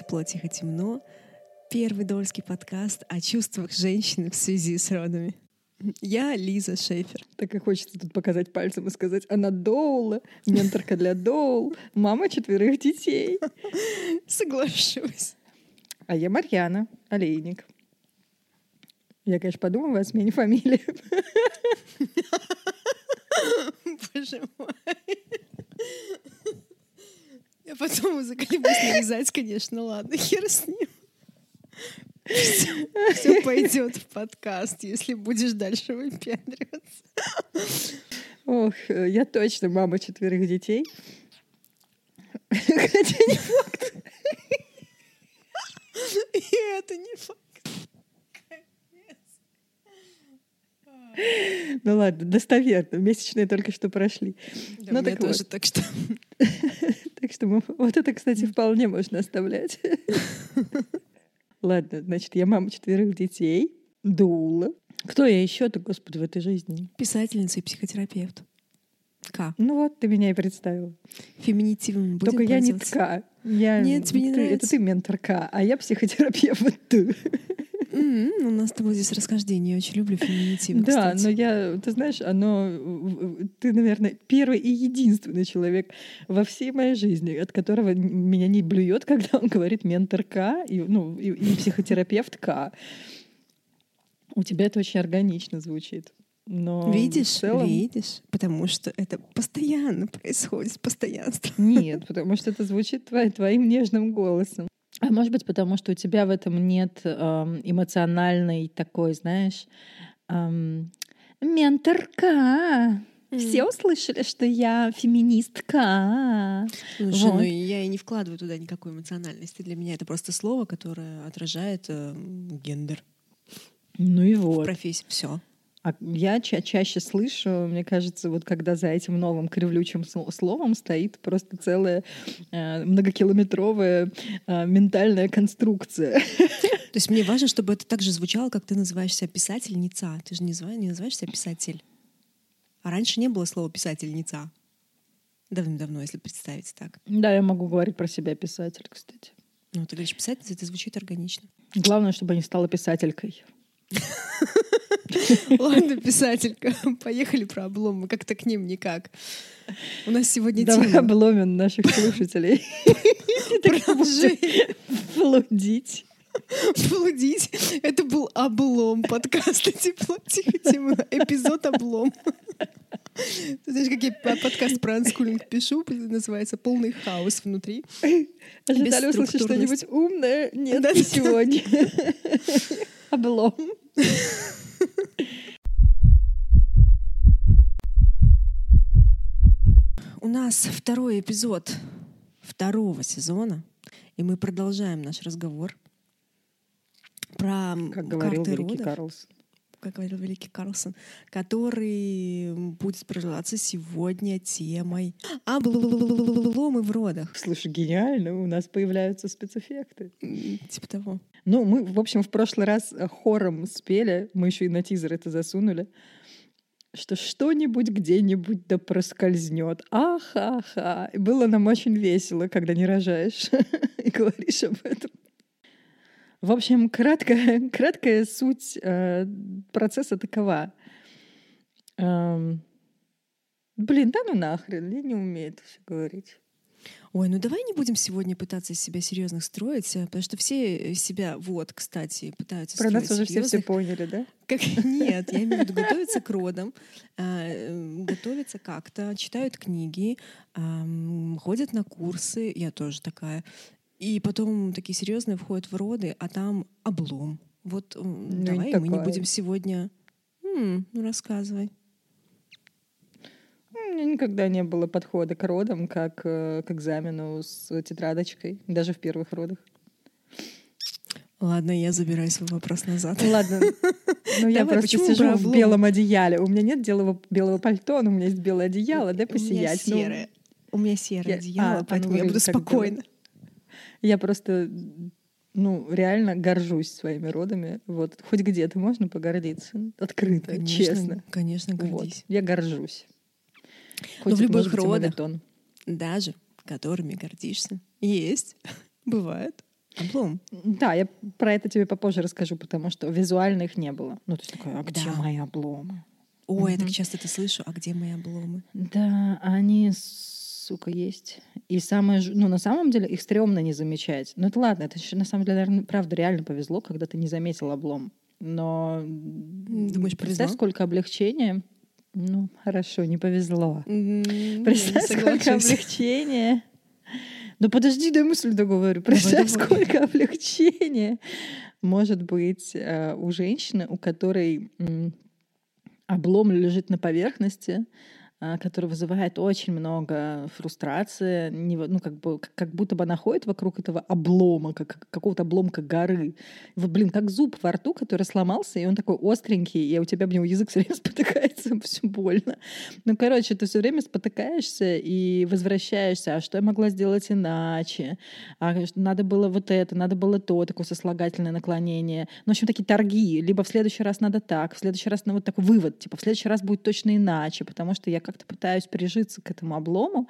Привет! Это «Тепло, тихо, темно» — первый дольский подкаст о чувствах женщины в связи с родами. Я Лиза Шейфер. Так и хочется тут показать пальцем и сказать, она доула, менторка для доул, мама четверых детей. Соглашусь. А я Марьяна Олейник. Я, конечно, подумала о смене фамилии. Боже мой. Я потом заколебусь нарезать, конечно, ладно, хер с ним. Все, пойдет в подкаст, если будешь дальше выпендриваться. Ох, я точно мама четверых детей. Хотя не факт. И это не факт. Ну ладно, достоверно. Месячные только что прошли. Да, ну, так тоже, вот. так что... Так что мы- вот это, кстати, вполне можно оставлять. Ладно, значит, я мама четверых детей, дула. Кто я еще-то, господи, в этой жизни? Писательница и психотерапевт. К. Ну вот, ты меня и представила. Феминитивом будем Только я не пользоваться? ТК. Я, Нет, тебе не ты- нравится? Это ты менторка, а я психотерапевт. М, У нас с тобой здесь расхождение. Я очень люблю феминитивы, Да, кстати. но я, ты знаешь, оно, ты, наверное, первый и единственный человек во всей моей жизни, от которого меня не блюет, когда он говорит менторка и, ну, и, и психотерапевтка. У тебя это очень органично звучит. Но Видишь, целом... видишь, потому что это постоянно происходит, постоянство. Нет, потому что это звучит твои- твоим нежным голосом. А может быть, потому что у тебя в этом нет эм, эмоциональной такой, знаешь, эм, менторка. Все услышали, что я феминистка. Слушай, Вот. ну я и не вкладываю туда никакой эмоциональности. Для меня это просто слово, которое отражает э, гендер Ну и вот. профессии. Все. А я ча- чаще слышу, мне кажется, вот когда за этим новым кривлючим сл- словом стоит просто целая э, многокилометровая э, ментальная конструкция. То есть мне важно, чтобы это так же звучало, как ты называешь себя писательница. Ты же не называешь, не называешь себя писатель. А раньше не было слова писательница. Давным-давно, если представить так. Да, я могу говорить про себя писатель, кстати. Ну, ты говоришь писательница, это звучит органично. Главное, чтобы не стала писателькой. Ладно, писателька, поехали про обломы. Как-то к ним никак. У нас сегодня Давай тема обломим наших слушателей. про лжи. Блудить. Это был облом подкаста «Тепло, тихо, темно». Эпизод «Облом». Ты знаешь, как я по- подкаст про анскулинг пишу, называется «Полный хаос внутри». Ожидали услышать Бесструктурность. что-нибудь умное? Нет, Да, не да, да. сегодня. Облом. У нас второй эпизод второго сезона, и мы продолжаем наш разговор про Как говорил карты великий родов. Карлсон. как говорил великий Карлсон, который будет продолжаться сегодня темой обломы в родах. Слушай, гениально, у нас появляются спецэффекты. Типа того. Ну, мы, в общем, в прошлый раз э, хором спели, мы еще и на тизер это засунули, что что-нибудь где-нибудь да проскользнет. Аха-ха. Было нам очень весело, когда не рожаешь и говоришь об этом. В общем, краткая, краткая суть э, процесса такова. Эм, блин, да ну нахрен, я не умею это все говорить. Ой, ну давай не будем сегодня пытаться из себя серьезных строить, э, потому что все себя, вот, кстати, пытаются Про нас строить уже все все поняли, да? Как... Нет, я имею в виду готовятся к родам, э, готовятся как-то, читают книги, ам, ходят на курсы, я тоже такая. И потом такие серьезные входят в роды, а там облом. Вот Ну, давай не мы не такая. будем сегодня... М, ну рассказывай. У меня никогда не было подхода к родам, как э, к экзамену с тетрадочкой, даже в первых родах. Ладно, я забираю свой вопрос назад. Ладно, ну я Давай, просто почему сижу в белом одеяле. У меня нет белого, белого пальто, но у меня есть белое одеяло, дай У меня посиять. Ну, серое. У меня серое я- одеяло, а, поэтому я буду спокойна. Я просто, ну, реально горжусь своими родами. Вот хоть где-то можно погордиться. Открыто, Конечно, честно. Конечно, Вот. гордись. Я горжусь. Но в Хоть, любых может быть, и родах. мавитон. Даже которыми гордишься. Есть. Бывает. Облом. Да, я про это тебе попозже расскажу, потому что визуально их не было. Ну, то есть такое, а где Да. мои обломы? Ой, я так часто это слышу. А где мои обломы? Да, они, сука, есть. И самое, ну, на самом деле, их стрёмно не замечать. Ну, это ладно, это еще, на самом деле, наверное, правда, реально повезло, когда ты не заметил облом. Но Думаешь, представь, повезло? сколько облегчения. Ну, хорошо, не повезло. Я Представь, сколько облегчения. Ну подожди, дай мысль договорю. Представь, давай. сколько облегчения может быть э, у женщины, у которой облом лежит на поверхности, который вызывает очень много фрустрации, ну, как, бы, как- как будто бы она ходит вокруг этого облома, как какого-то обломка горы. Вот, блин, как зуб во рту, который сломался, и он такой остренький, и у тебя об него язык все время спотыкается, все больно. Ну, короче, ты все время спотыкаешься и возвращаешься. А что я могла сделать иначе? А надо было вот это, надо было то, такое сослагательное наклонение. Ну, в общем, такие торги. Либо в следующий раз надо так, в следующий раз, ну, вот такой вывод, типа, в следующий раз будет точно иначе, потому что я как-то пытаюсь прижиться к этому облому.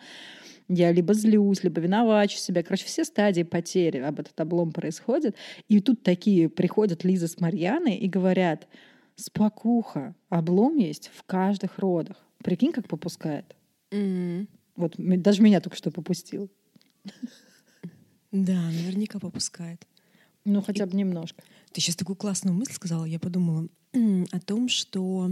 Я либо злюсь, либо виновачу себя. Короче, все стадии потери об этот облом происходят. И тут такие приходят Лиза с Марьяной и говорят, спокуха, облом есть в каждых родах. Прикинь, как попускает. М, Вот даже меня только что попустил. Да, наверняка попускает. Ну, хотя бы немножко. Ты сейчас такую классную мысль сказала. Я подумала о том, что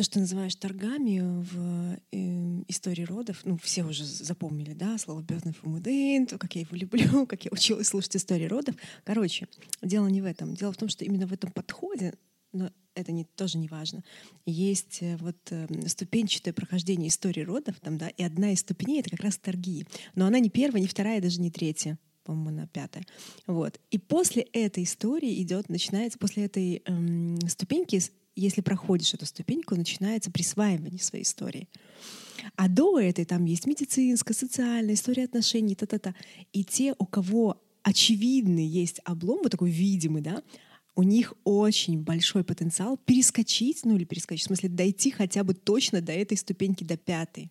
то, что называешь торгами в э, истории родов, ну, все уже запомнили, да, слово «бёрден фумудин», то, как я его люблю, как я училась слушать истории родов. Короче, дело не в этом. Дело в том, что именно в этом подходе, но это не, тоже не важно, есть э, вот э, ступенчатое прохождение истории родов, там, да, и одна из ступеней — это как раз торги. Но она не первая, не вторая, даже не третья по-моему, она пятая. Вот. И после этой истории идет, начинается, после этой эм, ступеньки, если проходишь эту ступеньку, начинается присваивание своей истории. А до этой там есть медицинская, социальная, история отношений, та-та-та. И те, у кого очевидный есть облом, вот такой видимый, да, у них очень большой потенциал перескочить, ну или перескочить, в смысле дойти хотя бы точно до этой ступеньки, до пятой.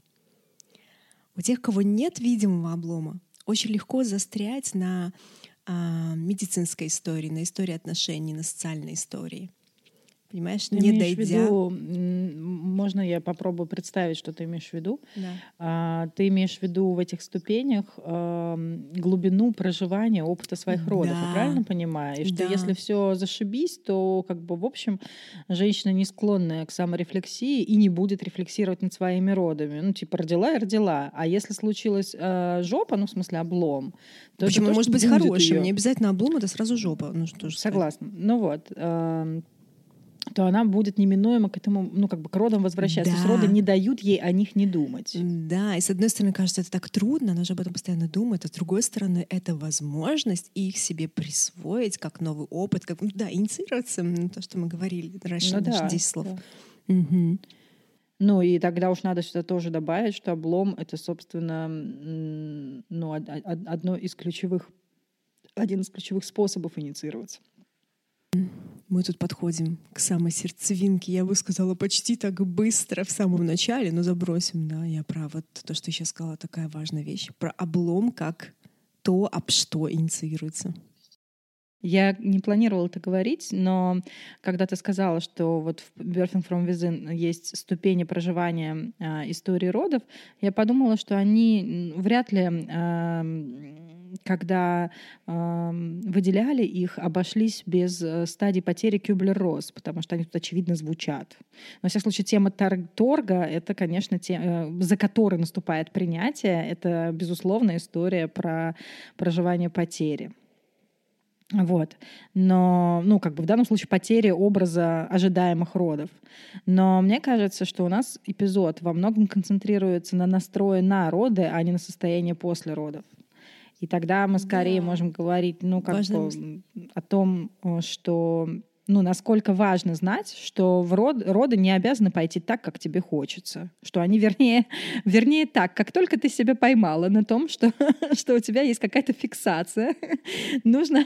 У тех, у кого нет видимого облома, очень легко застрять на а, медицинской истории, на истории отношений, на социальной истории. Понимаешь, Ты не дойдя. виду, можно я попробую представить, что ты имеешь в виду? Да. А, ты имеешь в виду в этих ступенях ам, глубину проживания опыта своих родов, я Да. правильно понимаю? И что Да. если все зашибись, то как бы в общем женщина не склонная к саморефлексии и не будет рефлексировать над своими родами. Ну типа родила и родила. А если случилась э, жопа, ну в смысле облом, то это Почему то, он может быть хорошим? её. Не обязательно облом, это сразу жопа. Ну, что сказать. Согласна. Ну вот. эм, то она будет неминуемо к этому, ну, как бы к родам возвращаться. То есть Да. роды не дают ей о них не думать. Да, и с одной стороны, кажется, это так трудно, она же об этом постоянно думает, а с другой стороны, это возможность их себе присвоить как новый опыт, как, ну да, инициироваться, то, что мы говорили раньше, Ну да, 10 слов. да. Мгм. Ну и тогда уж надо сюда тоже добавить, что облом — это, собственно, ну, од- од- одно из ключевых, один из ключевых способов инициироваться. Мы тут подходим к самой сердцевинке, я бы сказала, почти так быстро в самом начале, но забросим, да, я про вот то, что я сейчас сказала, такая важная вещь, про облом как то, об что инициируется. Я не планировала это говорить, но когда ты сказала, что вот в Birthing from Within есть ступени проживания а, истории родов, я подумала, что они вряд ли, ам, когда ам, выделяли их, обошлись без э, стадии потери Кюблер-Росс, потому что они тут очевидно звучат. Но, во всяком случае, тема тор- торга — это, конечно, те, э, за которой наступает принятие. Это, безусловно, история про проживание потери. Вот. Но, ну, как бы в данном случае потери образа ожидаемых родов. Но мне кажется, что у нас эпизод во многом концентрируется на настрое на роды, а не на состояние после родов. И тогда мы скорее Да. можем говорить, ну, как Важная бы, о том, э, что ну, насколько важно знать, что в род, роды не обязаны пойти так, как тебе хочется. Что они, вернее, вернее так, как только ты себя поймала на том, что, что у тебя есть какая-то фиксация, нужно...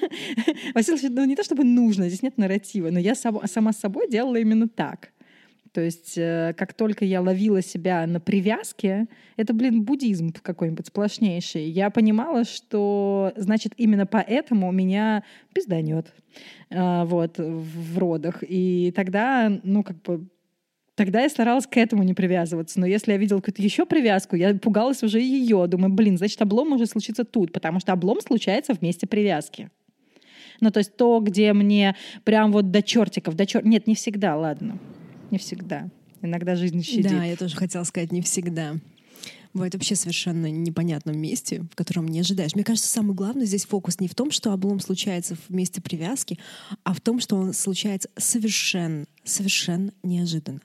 Случае, ну, не то чтобы нужно, здесь нет нарратива, но я сама, сама с собой делала именно так. То есть э, как только я ловила себя на привязке, это, блин, буддизм какой-нибудь сплошнейший, я понимала, что, значит, именно поэтому меня пизданет э, вот, в родах. И тогда, ну, как бы Тогда я старалась к этому не привязываться. Но если я видела какую-то еще привязку, я пугалась уже ее. Думаю, блин, значит, облом может случиться тут, потому что облом случается в месте привязки. Ну, то есть то, где мне прям вот до чертиков, до чер... Нет, не всегда, ладно. Не всегда. Иногда жизнь щадит. Да, я тоже хотела сказать, не всегда. Бывает вообще совершенно непонятном месте, в котором не ожидаешь. Мне кажется, самый главный здесь фокус не в том, что облом случается в месте привязки, а в том, что он случается совершенно, совершенно неожиданно.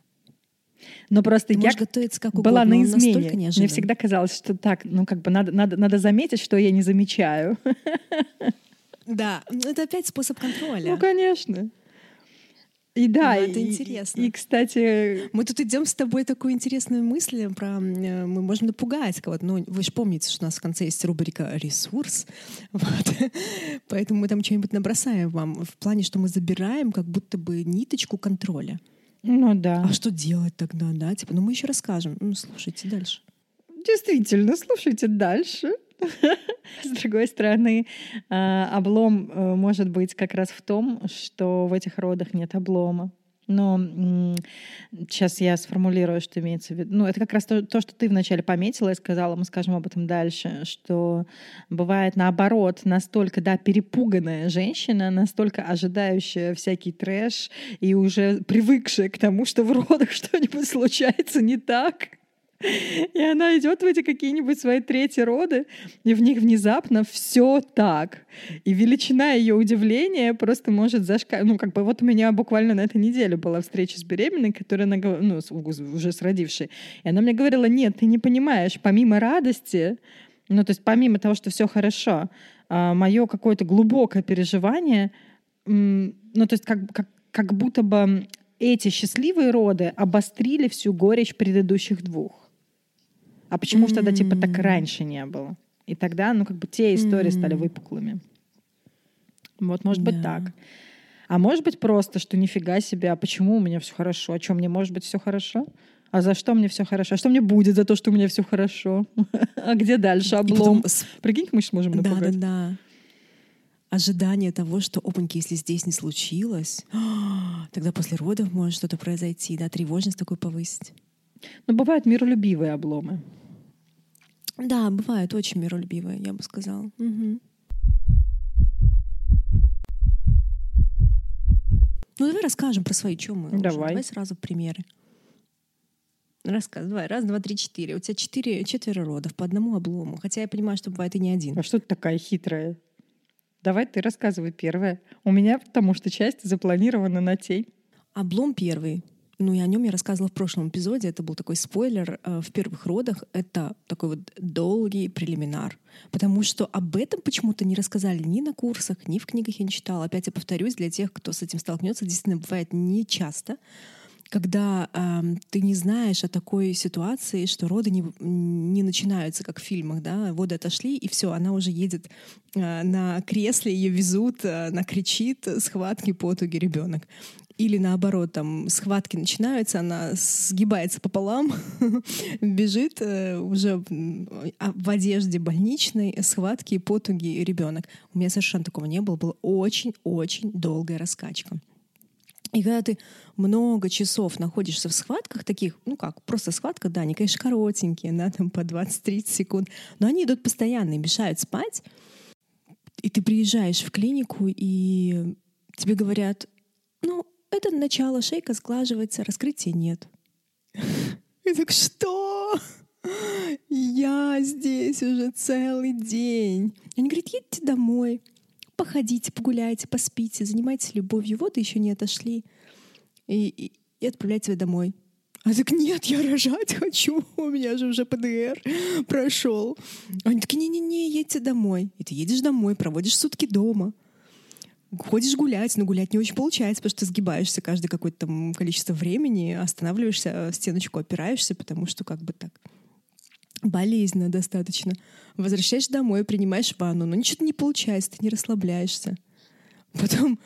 Но просто Ты я готовиться как угодно, была на измене. Мне всегда казалось, что так, ну как бы надо, надо, надо заметить, что я не замечаю. Да, это опять способ контроля. Ну, конечно. И да, ну, это и, интересно. И, и, кстати... Мы тут идем с тобой такую интересную мысль про... Э, мы можем напугать кого-то. Ну, вы же помните, что у нас в конце есть рубрика «Ресурс». Вот. Поэтому мы там что-нибудь набросаем вам в плане, что мы забираем как будто бы ниточку контроля. Ну да. А что делать тогда, да? Типа, ну мы еще расскажем. Ну, слушайте дальше. Действительно, слушайте дальше. С другой стороны, а, облом э, может быть как раз в том, что в этих родах нет облома. Но сейчас я сформулирую, что имеется в виду. Ну, это как раз то, то, что ты вначале пометила и сказала, мы скажем об этом дальше, что бывает наоборот настолько, да, перепуганная женщина, настолько ожидающая всякий трэш и уже привыкшая к тому, что в родах что-нибудь случается не так, и она идет в эти какие-нибудь свои третьи роды, и в них внезапно все так. И величина ее удивления просто может зашкаливать. Ну, как бы вот у меня буквально на этой неделе была встреча с беременной, которая, ну, уже с родившей. И она мне говорила, нет, ты не понимаешь, помимо радости, ну, то есть помимо того, что все хорошо, а, мое какое-то глубокое переживание, ну, то есть как, как, как будто бы эти счастливые роды обострили всю горечь предыдущих двух. А почему mm-hmm. тогда типа так раньше не было? И тогда, ну, как бы те истории mm-hmm. стали выпуклыми. Вот, может быть, так. А может быть просто, что нифига себе, а почему у меня все хорошо? А что, мне может быть все хорошо? А за что мне все хорошо? А что мне будет за то, что у меня все хорошо? а где дальше облом? Потом... Прикинь, мы сможем напугать. Да, да, да. Ожидание того, что, опаньки, если здесь не случилось, тогда после родов может что-то произойти, да, тревожность такой повысить. Но бывают миролюбивые обломы. Да, бывают очень миролюбивые, я бы сказала. Угу. Ну, давай расскажем про свои, чем мы. Давай. Давай сразу примеры. Рассказывай. Раз, два, три, четыре. У тебя четыре, четверо родов по одному облому. Хотя я понимаю, что бывает и не один. А что ты такая хитрая? Давай ты рассказывай первое. У меня потому что часть запланирована на тень. Облом первый. Ну и о нем я рассказывала в прошлом эпизоде. Это был такой спойлер. Э, в первых родах это такой вот долгий прелиминар. Потому что об этом почему-то не рассказали ни на курсах, ни в книгах я не читала. Опять я повторюсь, для тех, кто с этим столкнется, действительно бывает не часто когда э, ты не знаешь о такой ситуации, что роды не, не начинаются, как в фильмах, да, воды отошли, и все, она уже едет э, на кресле, ее везут, э, она кричит, схватки, потуги, ребенок или наоборот, там схватки начинаются, она сгибается пополам, бежит э, уже а, в одежде больничной, схватки, потуги ребенок. У меня совершенно такого не было, была очень-очень долгая раскачка. И когда ты много часов находишься в схватках таких, ну как, просто схватка, да, они, конечно, коротенькие, да, там по 20-30 секунд, но они идут постоянно и мешают спать. И ты приезжаешь в клинику, и тебе говорят, ну, это начало, шейка сглаживается, раскрытия нет. И так, что? Я здесь уже целый день. Они говорят, едьте домой, походите, погуляйте, поспите, занимайтесь любовью. Вот еще не отошли. И, и, и отправляйте тебя домой. А так нет, я рожать хочу, у меня же уже ПДР прошел. Они такие, не-не-не, едьте домой. И ты едешь домой, проводишь сутки дома ходишь гулять, но гулять не очень получается, потому что ты сгибаешься каждое какое-то там количество времени, останавливаешься, стеночку опираешься, потому что как бы так болезненно достаточно. Возвращаешься домой, принимаешь ванну, но ничего не получается, ты не расслабляешься. Потом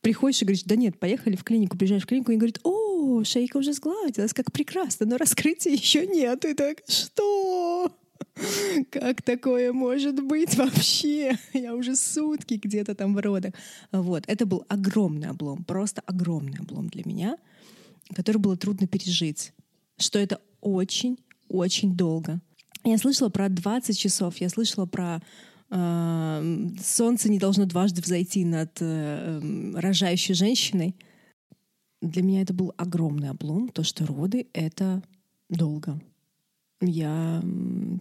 приходишь и говоришь, да нет, поехали в клинику, приезжаешь в клинику, и говорит, о, шейка уже сгладилась, как прекрасно, но раскрытия еще нет. И так, что? Как такое может быть вообще? Я уже сутки где-то там в родах. Вот, это был огромный облом, просто огромный облом для меня, который было трудно пережить. Что это очень-очень долго. Я слышала про 20 часов, я слышала про э, солнце не должно дважды взойти над э, эм, рожающей женщиной. Для меня это был огромный облом, то, что роды — это долго я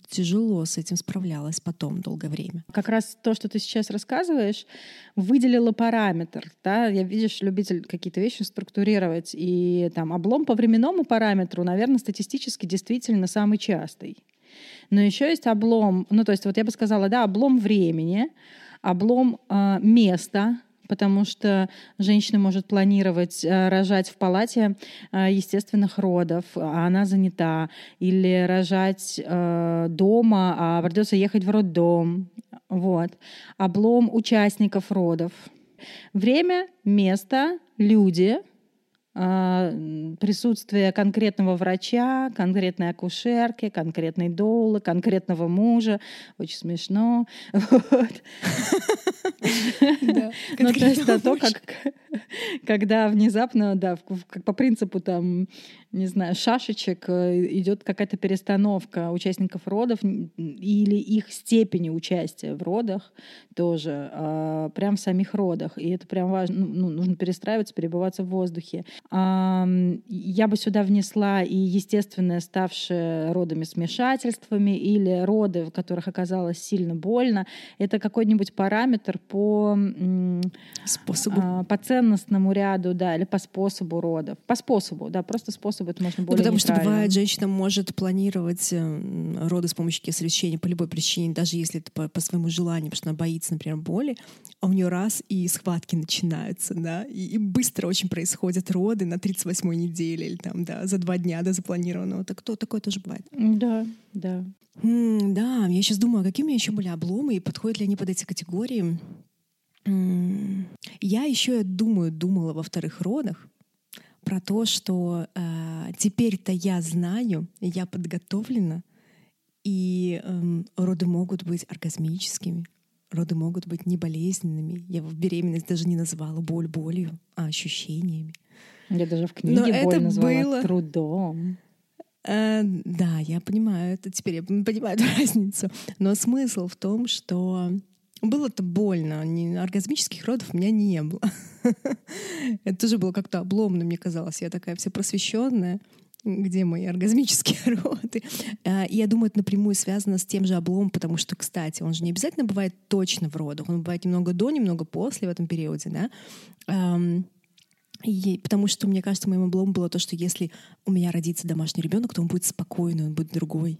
тяжело с этим справлялась потом долгое время. Как раз то, что ты сейчас рассказываешь, выделила параметр. Да? Я, видишь, любитель какие-то вещи структурировать. И там облом по временному параметру, наверное, статистически действительно самый частый. Но еще есть облом, ну то есть вот я бы сказала, да, облом времени, облом э, места, потому что женщина может планировать э, рожать в палате э, естественных родов, а она занята, или рожать э, дома, а придется ехать в роддом. Вот. Облом участников родов. Время, место, люди — присутствие конкретного врача, конкретной акушерки, конкретной доулы, конкретного мужа. Очень смешно. Ну, то есть то, как когда внезапно, да, по принципу там не знаю, шашечек э, идет какая-то перестановка участников родов или их степени участия в родах тоже, а, прям в самих родах. И это прям важно, ну, ну нужно перестраиваться, перебываться в воздухе. Я бы сюда внесла и естественное, ставшее родами смешательствами или роды, в которых оказалось сильно больно. Это какой-нибудь параметр по способу, а, по ценностному ряду, да, или по способу родов. По способу, да, просто способ это можно более ну, Потому что бывает, женщина может планировать э, роды с помощью кесарево сечения по любой причине, даже если это по, по своему желанию, потому что она боится, например, боли, а у нее раз и схватки начинаются, да, и, и быстро очень происходят роды на 38-й неделе или там, да, за два дня до запланированного. Так то, такое тоже бывает. Да, да. М да, я сейчас думаю, а какие у меня еще были обломы и подходят ли они под эти категории? Я еще, думаю, думала во вторых родах, про то, что э, теперь-то я знаю, я подготовлена, и э, роды могут быть оргазмическими, роды могут быть неболезненными. Я в беременность даже не назвала боль болью, а ощущениями. Я даже в книге Но боль это назвала было... трудом. Э, да, я понимаю, это теперь я понимаю эту разницу. Но смысл в том, что было-то больно. Не, оргазмических родов у меня не было. Это тоже было как-то обломно, мне казалось. Я такая вся просвещенная. Где мои оргазмические роды? А, и я думаю, это напрямую связано с тем же обломом, потому что, кстати, он же не обязательно бывает точно в родах. Он бывает немного до, немного после в этом периоде, да? И потому что, мне кажется, моим обломом было то, что если у меня родится домашний ребенок, то он будет спокойный, он будет другой.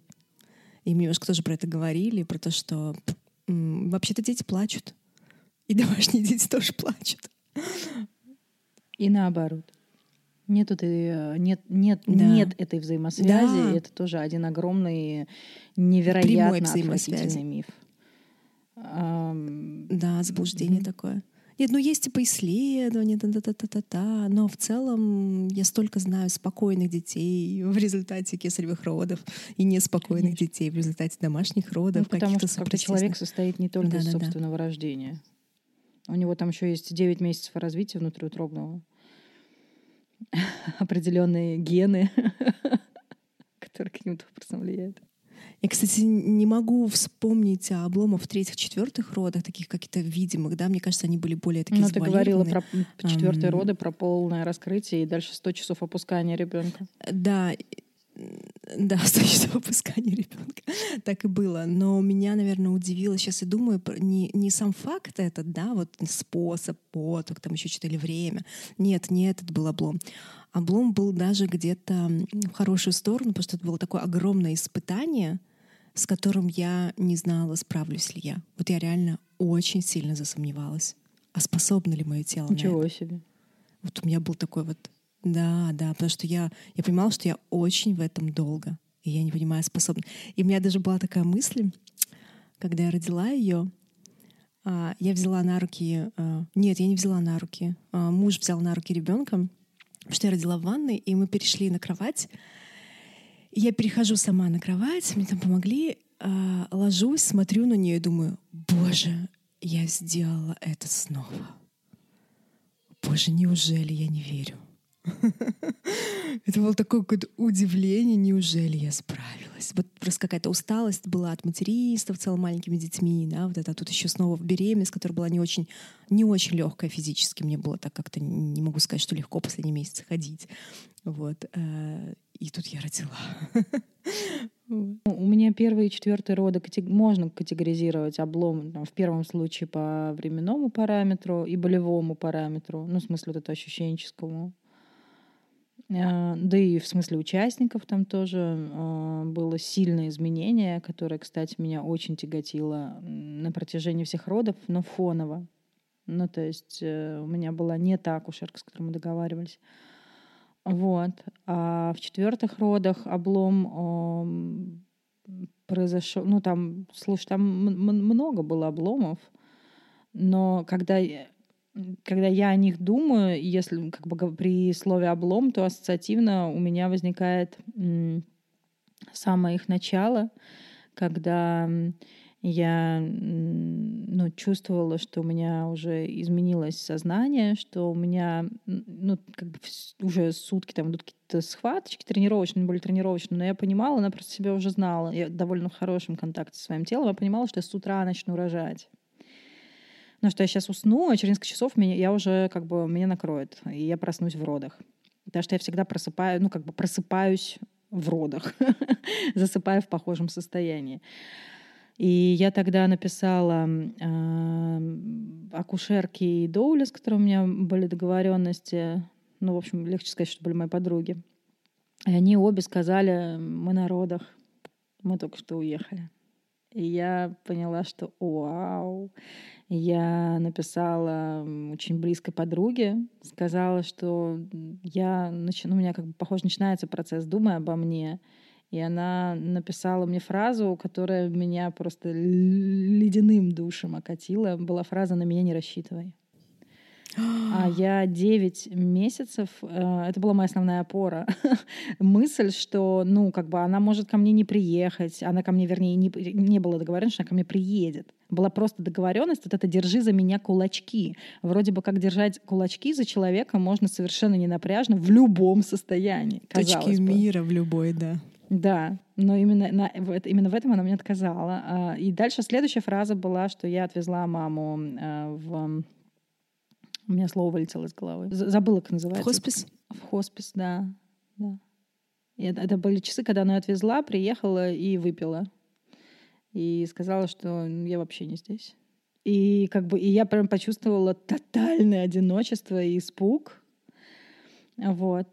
И мне немножко тоже про это говорили, про то, что вообще-то дети плачут. И домашние дети тоже плачут. И наоборот. Нет, этой, нет, нет, да. нет этой взаимосвязи. Да. Это тоже один огромный, невероятно отвратительный миф. Да, заблуждение mm-hmm. такое. Нет, ну есть типа исследования, та та та та та та но в целом я столько знаю спокойных детей в результате кесаревых родов и неспокойных Конечно. детей в результате домашних родов. Ну, потому что когда человек состоит не только да, из да, собственного да. рождения. У него там еще есть 9 месяцев развития внутриутробного. Определенные гены, которые каким-то образом влияют. Я, кстати, не могу вспомнить о обломах в третьих, четвертых родах, таких каких-то видимых, да, мне кажется, они были более такие Ну, ты говорила про четвертые um, роды, про полное раскрытие и дальше 100 часов опускания ребенка. Да, да, 100 часов опускания ребенка. так и было. Но меня, наверное, удивило, сейчас я думаю, не, не сам факт этот, да, вот способ, поток, там еще что-то или время. Нет, не этот был облом. Облом был даже где-то в хорошую сторону, потому что это было такое огромное испытание, с которым я не знала, справлюсь ли я. Вот я реально очень сильно засомневалась. А способно ли мое тело Ничего на это? себе. Вот у меня был такой вот... Да, да, потому что я, я понимала, что я очень в этом долго. И я не понимаю, способна. И у меня даже была такая мысль, когда я родила ее, а, я взяла на руки... А, нет, я не взяла на руки. А, муж взял на руки ребенка, что я родила в ванной, и мы перешли на кровать. Я перехожу сама на кровать, мне там помогли, э, ложусь, смотрю на нее и думаю, боже, я сделала это снова. Боже, неужели я не верю? Это было такое какое-то удивление, неужели я справилась. Вот просто какая-то усталость была от материнства в целом маленькими детьми, да, вот это тут еще снова беременность, которая была не очень, не очень легкая физически. Мне было так как-то, не могу сказать, что легко последние месяцы ходить. Вот. Э, и тут я родила. У меня первые и четвертые роды можно категоризировать облом там, в первом случае по временному параметру и болевому параметру, ну, в смысле вот это ощущенческому. А, да и в смысле участников там тоже а, было сильное изменение, которое, кстати, меня очень тяготило на протяжении всех родов, но фоново. Ну, то есть э, у меня была не та акушерка, с которой мы договаривались. Вот. А в четвертых родах облом произошел. Ну, там, слушай, там много было обломов, но когда когда я о них думаю, если как бы при слове облом, то ассоциативно у меня возникает самое их начало, когда я ну, чувствовала, что у меня уже изменилось сознание, что у меня ну, как бы уже сутки там идут какие-то схваточки тренировочные, более тренировочные, но я понимала, она просто себя уже знала. Я довольно в хорошем контакте со своим телом, я понимала, что я с утра начну рожать. Ну, что я сейчас усну, а через несколько часов меня, я уже как бы меня накроет, и я проснусь в родах. Потому что я всегда просыпаю, ну, как бы просыпаюсь в родах, засыпаю в похожем состоянии. И я тогда написала э, акушерке и Доуле, с которой у меня были договоренности. Ну, в общем, легче сказать, что были мои подруги. И они обе сказали, мы на родах, мы только что уехали. И я поняла, что вау. Я написала очень близкой подруге, сказала, что я начну, у меня как бы, похоже, начинается процесс «думай обо мне». И она написала мне фразу, которая меня просто ледяным душем окатила. Была фраза «на меня не рассчитывай». А я 9 месяцев, э, это была моя основная опора. Мысль, что, ну, как бы она может ко мне не приехать, она ко мне, вернее, не, не было договоренности, что она ко мне приедет. Была просто договоренность, вот это «держи за меня кулачки». Вроде бы как держать кулачки за человека можно совершенно ненапряжно в любом состоянии. Точки бы. мира в любой, да. Да, но именно, на, именно в этом она мне отказала. А, и дальше следующая фраза была, что я отвезла маму э, в у меня слово вылетело из головы. Забыла, как называется. В хоспис? В хоспис, да. да. И это, это были часы, когда она отвезла, приехала и выпила. И сказала, что я вообще не здесь. И как бы и я прям почувствовала тотальное одиночество и испуг. Вот.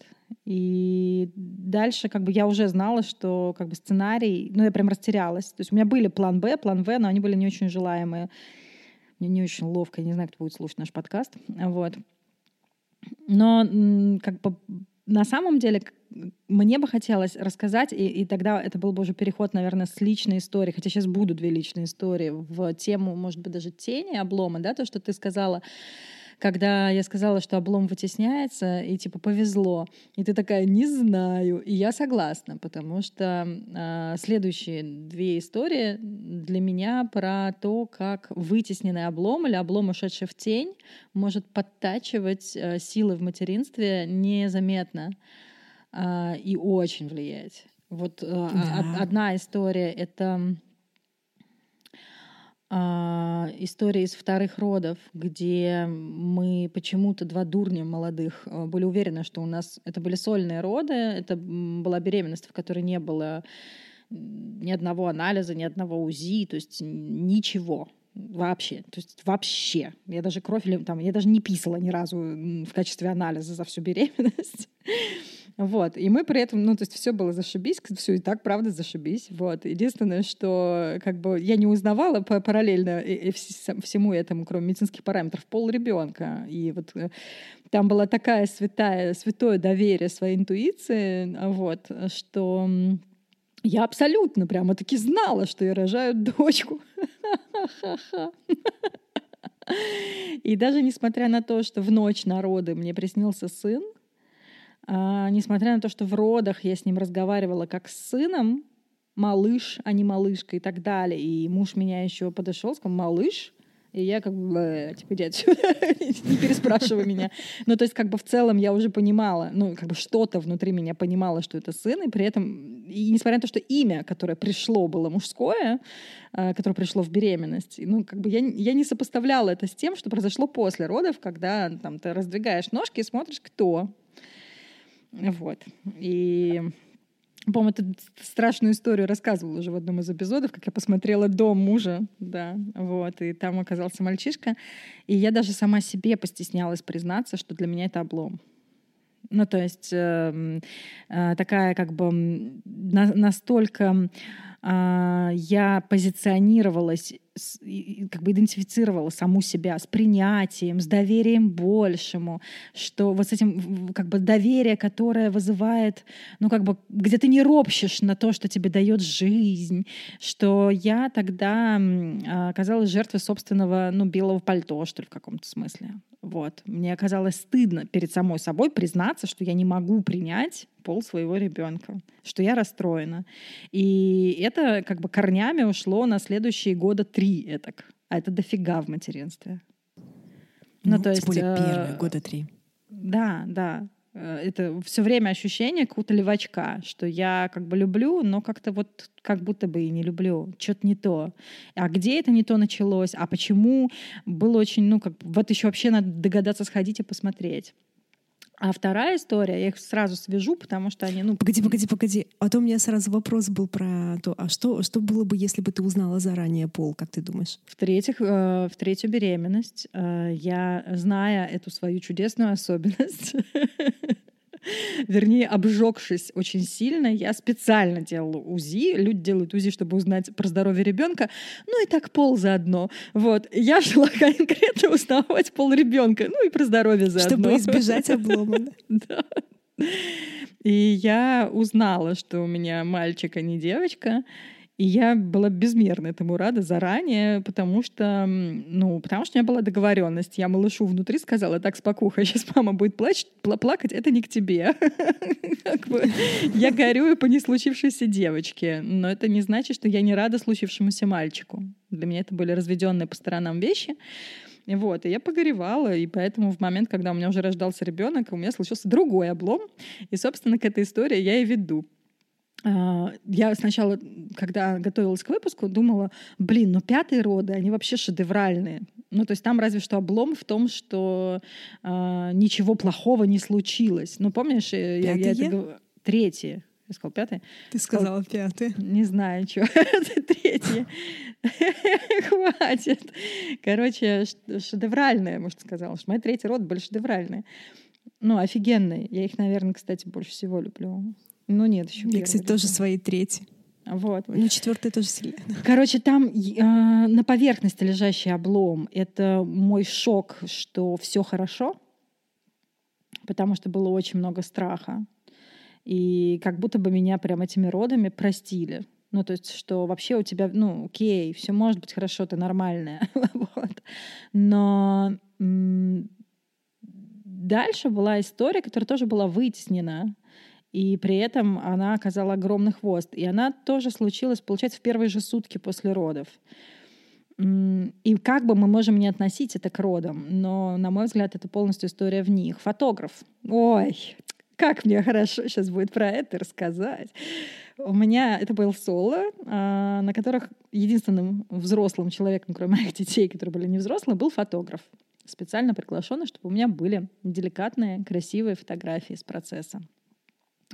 И дальше как бы я уже знала, что как бы сценарий, ну я прям растерялась. То есть у меня были план Б, план В, но они были не очень желаемые. Мне не очень ловко, я не знаю, кто будет слушать наш подкаст. Вот. Но как бы на самом деле мне бы хотелось рассказать, и, и тогда это был бы уже переход, наверное, с личной истории, хотя сейчас будут две личные истории, в тему, может быть, даже тени облома, да, то, что ты сказала, когда я сказала, что облом вытесняется, и типа повезло, и ты такая, не знаю, и я согласна, потому что э, следующие две истории для меня про то, как вытесненный облом или облом, ушедший в тень, может подтачивать э, силы в материнстве незаметно э, и очень влиять. Вот э, да. одна история — это а, история из вторых родов, где мы почему-то два дурня молодых а, были уверены, что у нас это были сольные роды, это была беременность, в которой не было ни одного анализа, ни одного УЗИ, то есть ничего вообще, то есть вообще. Я даже кровь там, я даже не писала ни разу в качестве анализа за всю беременность. Вот. И мы при этом, ну, то есть все было зашибись, все и так, правда, зашибись. Вот. Единственное, что как бы я не узнавала параллельно всему этому, кроме медицинских параметров, пол ребенка. И вот э, там была такая святая, святое доверие своей интуиции, вот, что я абсолютно прямо таки знала, что я рожаю дочку. И даже несмотря на то, что в ночь народы мне приснился сын, А, несмотря на то, что в родах я с ним разговаривала как с сыном, малыш, а не малышка и так далее. И муж меня еще подошел, сказал, малыш, и я как бы, типа, иди отсюда, не переспрашивай меня. Ну, то есть, как бы в целом я уже понимала, ну, как бы что-то внутри меня понимала, что это сын, и при этом, и несмотря на то, что имя, которое пришло, было мужское, э, которое пришло в беременность, ну, как бы я, я не сопоставляла это с тем, что произошло после родов, когда там ты раздвигаешь ножки и смотришь, кто. Вот. И по-моему, эту страшную историю рассказывала уже в одном из эпизодов, как я посмотрела «Дом мужа», да, вот, и там оказался мальчишка, и я даже сама себе постеснялась признаться, что для меня это облом. Ну, то есть э, э, такая как бы на, настолько э, я позиционировалась как бы идентифицировала саму себя с принятием, с доверием большему, что вот с этим как бы доверие, которое вызывает, ну как бы, где ты не ропщешь на то, что тебе дает жизнь, что я тогда оказалась жертвой собственного, ну, белого пальто, что ли, в каком-то смысле. Вот. Мне оказалось стыдно перед самой собой признаться, что я не могу принять пол своего ребенка, что я расстроена. И это как бы корнями ушло на следующие года три этак. А это дофига в материнстве. Ну, ну то есть... Более первые, года три. Да, да. Э, это все время ощущение какого-то левачка, что я как бы люблю, но как-то вот как будто бы и не люблю, что-то не то. А где это не то началось? А почему? Было очень, ну, как вот еще вообще надо догадаться сходить и посмотреть. А вторая история, я их сразу свяжу, потому что они, ну... Погоди, погоди, погоди. А то у меня сразу вопрос был про то, а что, что было бы, если бы ты узнала заранее пол, как ты думаешь? В-третьих, э, в третью беременность э, я, зная эту свою чудесную особенность, вернее, обжегшись очень сильно, я специально делала УЗИ. Люди делают УЗИ, чтобы узнать про здоровье ребенка. Ну и так пол заодно. Вот. Я шла конкретно узнавать пол ребенка. Ну и про здоровье заодно. Чтобы избежать облома. Да. И я узнала, что у меня мальчик, а не девочка. И я была безмерно этому рада заранее, потому что, ну, потому что у меня была договоренность. Я малышу внутри сказала, так, спокуха, сейчас мама будет плачь, плакать, это не к тебе. Я горюю по не случившейся девочке, но это не значит, что я не рада случившемуся мальчику. Для меня это были разведенные по сторонам вещи. Вот, и я погоревала, и поэтому в момент, когда у меня уже рождался ребенок, у меня случился другой облом. И, собственно, к этой истории я и веду. А, я сначала, когда готовилась к выпуску, думала, блин, ну пятые роды, они вообще шедевральные. Ну, то есть там разве что облом в том, что э, ничего плохого не случилось. Ну, помнишь, э, я, я это говорю... Третье. Я сказала пятое? Ты сказала Сказал... пятое. Не знаю, что. третье. Хватит. Короче, шедевральное, может, сказала. Что мои третий род были шедевральные. Ну, офигенные. Я их, наверное, кстати, больше всего люблю. Ну нет, еще. Я, кстати, тоже свои третьи. Вот. Ну, четвертый тоже сильно. Короче, там э, на поверхности лежащий облом — это мой шок, что все хорошо, потому что было очень много страха. И как будто бы меня прям этими родами простили. Ну, то есть, что вообще у тебя, ну, окей, все может быть хорошо, ты нормальная. вот. Но дальше была история, которая тоже была вытеснена и при этом она оказала огромный хвост. И она тоже случилась, получается, в первые же сутки после родов. И как бы мы можем не относить это к родам, но, на мой взгляд, это полностью история в них. Фотограф. Ой, как мне хорошо сейчас будет про это рассказать. У меня это был соло, а, на которых единственным взрослым человеком, кроме моих детей, которые были не взрослые, был фотограф. Специально приглашенный, чтобы у меня были деликатные, красивые фотографии с процесса.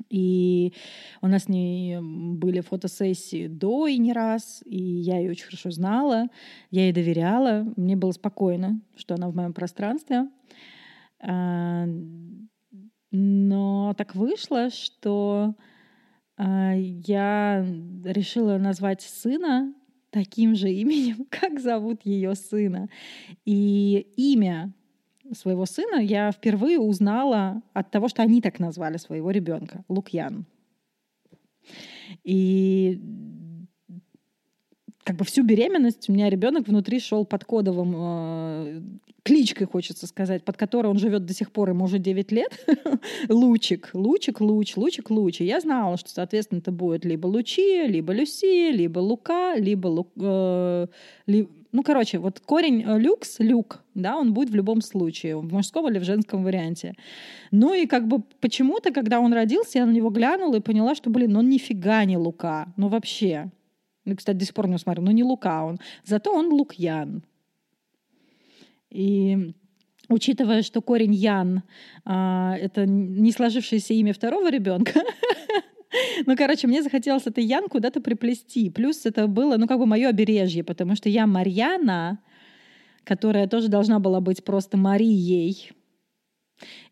И у нас с ней были фотосессии до и не раз, и я ее очень хорошо знала, я ей доверяла, мне было спокойно, что она в моем пространстве. А, но так вышло, что а, я решила назвать сына таким же именем, как зовут ее сына. И имя своего сына я впервые узнала от того, что они так назвали своего ребенка, Лукьян. И как бы всю беременность у меня ребенок внутри шел под кодовым э, кличкой, хочется сказать, под которой он живет до сих пор, ему уже 9 лет. Лучик, Лучик, Луч, Лучик, Луч. И я знала, что, соответственно, это будет либо Лучи, либо Люси, либо Лука, либо... Э, ли, ну, короче, вот корень э, люкс, люк, да, он будет в любом случае, в мужском или в женском варианте. Ну и как бы почему-то, когда он родился, я на него глянула и поняла, что, блин, он нифига не Лука, ну вообще. Ну, кстати, до сих пор не смотрю, ну не Лука он. Зато он Лукьян. И учитывая, что корень Ян а, это не сложившееся имя второго ребенка, ну, короче, мне захотелось это Ян куда-то приплести. Плюс это было, ну, как бы мое обережье, потому что я Марьяна, которая тоже должна была быть просто Марией.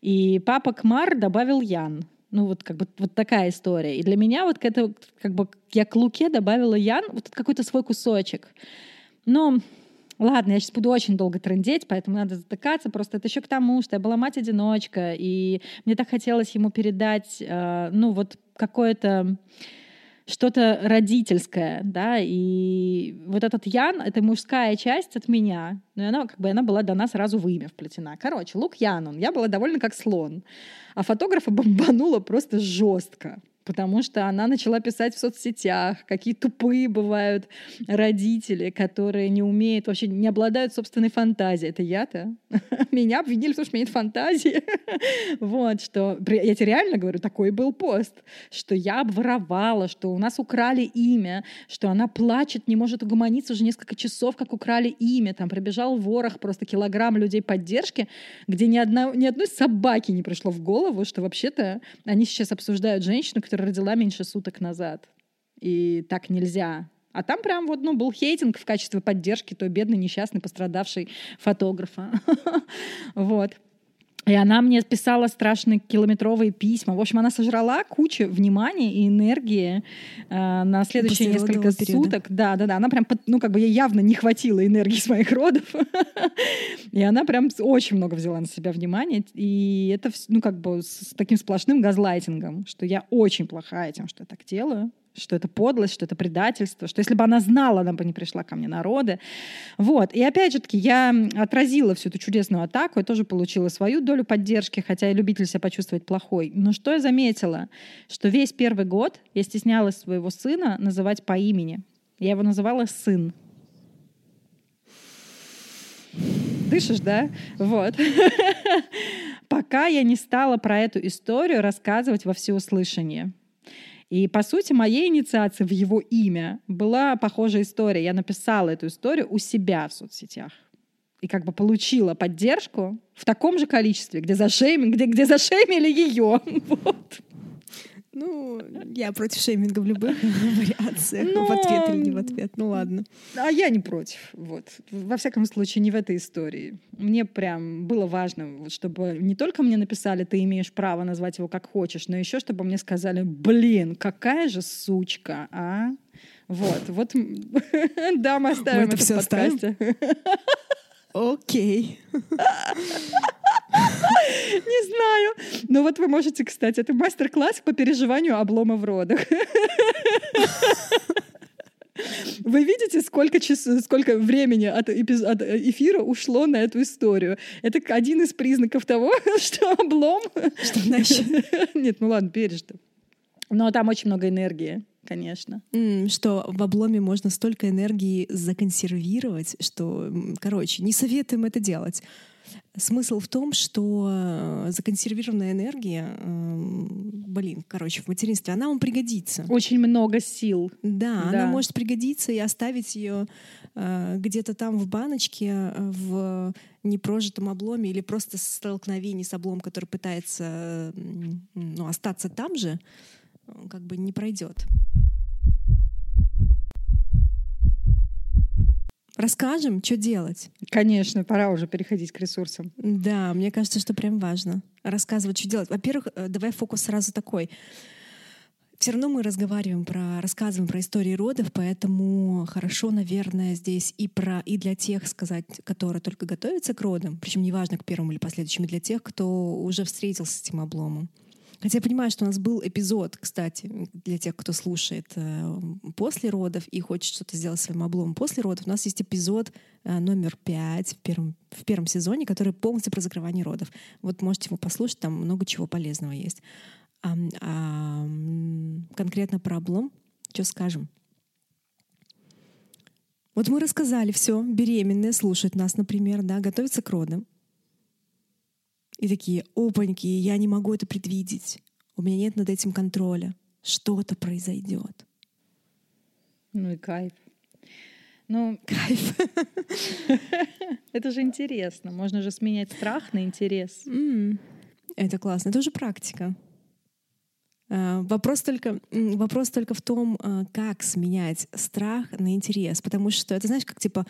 И папа Кмар добавил Ян. Ну, вот как бы вот такая история. И для меня вот к этому, как бы я к Луке добавила Ян, вот какой-то свой кусочек. Но Ладно, я сейчас буду очень долго трендеть, поэтому надо затыкаться. Просто это еще к тому, что я была мать-одиночка, и мне так хотелось ему передать, э, ну, вот какое-то что-то родительское, да, и вот этот Ян — это мужская часть от меня, но она как бы она была дана сразу в имя вплетена. Короче, Лук Янон, я была довольно как слон, а фотографа бомбанула просто жестко потому что она начала писать в соцсетях, какие тупые бывают родители, которые не умеют, вообще не обладают собственной фантазией. Это я-то? Меня обвинили, потому что у меня нет фантазии. Вот, что... Я тебе реально говорю, такой был пост, что я обворовала, что у нас украли имя, что она плачет, не может угомониться уже несколько часов, как украли имя. Там прибежал ворох, просто килограмм людей поддержки, где ни, одна, ни одной собаки не пришло в голову, что вообще-то они сейчас обсуждают женщину, которая родила меньше суток назад. И так нельзя. А там прям вот, ну, был хейтинг в качестве поддержки той бедной, несчастной, пострадавшей фотографа. Вот. И она мне писала страшные километровые письма. В общем, она сожрала кучу внимания и энергии э, на следующие После несколько суток. Да, да, да. Она прям, ну, как бы ей явно не хватило энергии с моих родов. И она прям очень много взяла на себя внимания. И это, ну, как бы с таким сплошным газлайтингом, что я очень плохая тем, что я так делаю что это подлость, что это предательство, что если бы она знала, она бы не пришла ко мне на роды. Вот. И опять же таки, я отразила всю эту чудесную атаку, я тоже получила свою долю поддержки, хотя и любитель себя почувствовать плохой. Но что я заметила? Что весь первый год я стеснялась своего сына называть по имени. Я его называла сын. Дышишь, да? Вот. Пока я не стала про эту историю рассказывать во всеуслышание. И, по сути, моей инициации в его имя была похожая история. Я написала эту историю у себя в соцсетях. И как бы получила поддержку в таком же количестве, где, зашейм... где, где зашеймили ее. Вот. Ну, я против шейминга в любых вариациях. Но... В ответ или не в ответ. Ну ладно. А я не против. Вот. Во всяком случае, не в этой истории. Мне прям было важно, чтобы не только мне написали, ты имеешь право назвать его как хочешь, но еще чтобы мне сказали, блин, какая же сучка, а? Вот, вот, да, мы оставим мы это, это в подкасте. Окей. Не знаю. Но вот вы можете, кстати, это мастер-класс по переживанию облома в родах. Вы видите, сколько, час, сколько времени от, эпиз, от эфира ушло на эту историю? Это один из признаков того, что облом... Что значит? Нет, ну ладно, пережито. Но там очень много энергии конечно. Mm, что в обломе можно столько энергии законсервировать, что, короче, не советуем это делать. Смысл в том, что э, законсервированная энергия, эм, блин, короче, в материнстве, она вам пригодится. Очень много сил. Да, да. она может пригодиться и оставить ее э, где-то там в баночке, э, в непрожитом обломе или просто столкновении с обломом, который пытается ну, остаться там же, как бы не пройдет. Расскажем, что делать. Конечно, пора уже переходить к ресурсам. Да, мне кажется, что прям важно рассказывать, что делать. Во-первых, э, давай фокус сразу такой. Все равно мы разговариваем про, рассказываем про истории родов, поэтому хорошо, наверное, здесь и про и для тех сказать, которые только готовятся к родам, причем неважно к первому или последующему, для тех, кто уже встретился с этим обломом Хотя я понимаю, что у нас был эпизод, кстати, для тех, кто слушает э, после родов и хочет что-то сделать своим обломом после родов. У нас есть эпизод э, номер пять в первом, в первом сезоне, который полностью про закрывание родов. Вот можете его послушать, там много чего полезного есть. А, а, конкретно про облом, что скажем? Вот мы рассказали все, беременные слушают нас, например, да, готовятся к родам. И такие, опаньки, я не могу это предвидеть. У меня нет над этим контроля. Что-то произойдет. Ну и кайф. Ну, кайф. Это же интересно. Можно же сменять страх на интерес. Это классно. Это уже практика. А, вопрос только, вопрос только в том, а, как сменять страх на интерес. Потому что это, знаешь, как типа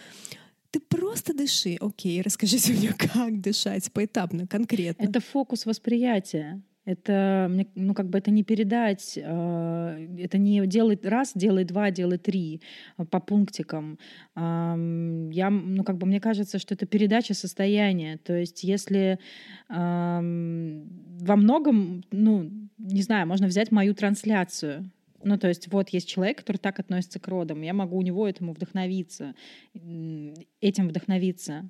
ты просто дыши. Окей, расскажите мне, как дышать поэтапно, конкретно. Это фокус восприятия. Это, ну, как бы это не передать, э, это не делать раз, делай два, делай три э, по пунктикам. Я, ну, как бы мне кажется, что это передача состояния. То есть если во многом, ну, не знаю, можно взять мою трансляцию. Ну, то есть вот есть человек, который так относится к родам, я могу у него этому вдохновиться, этим вдохновиться.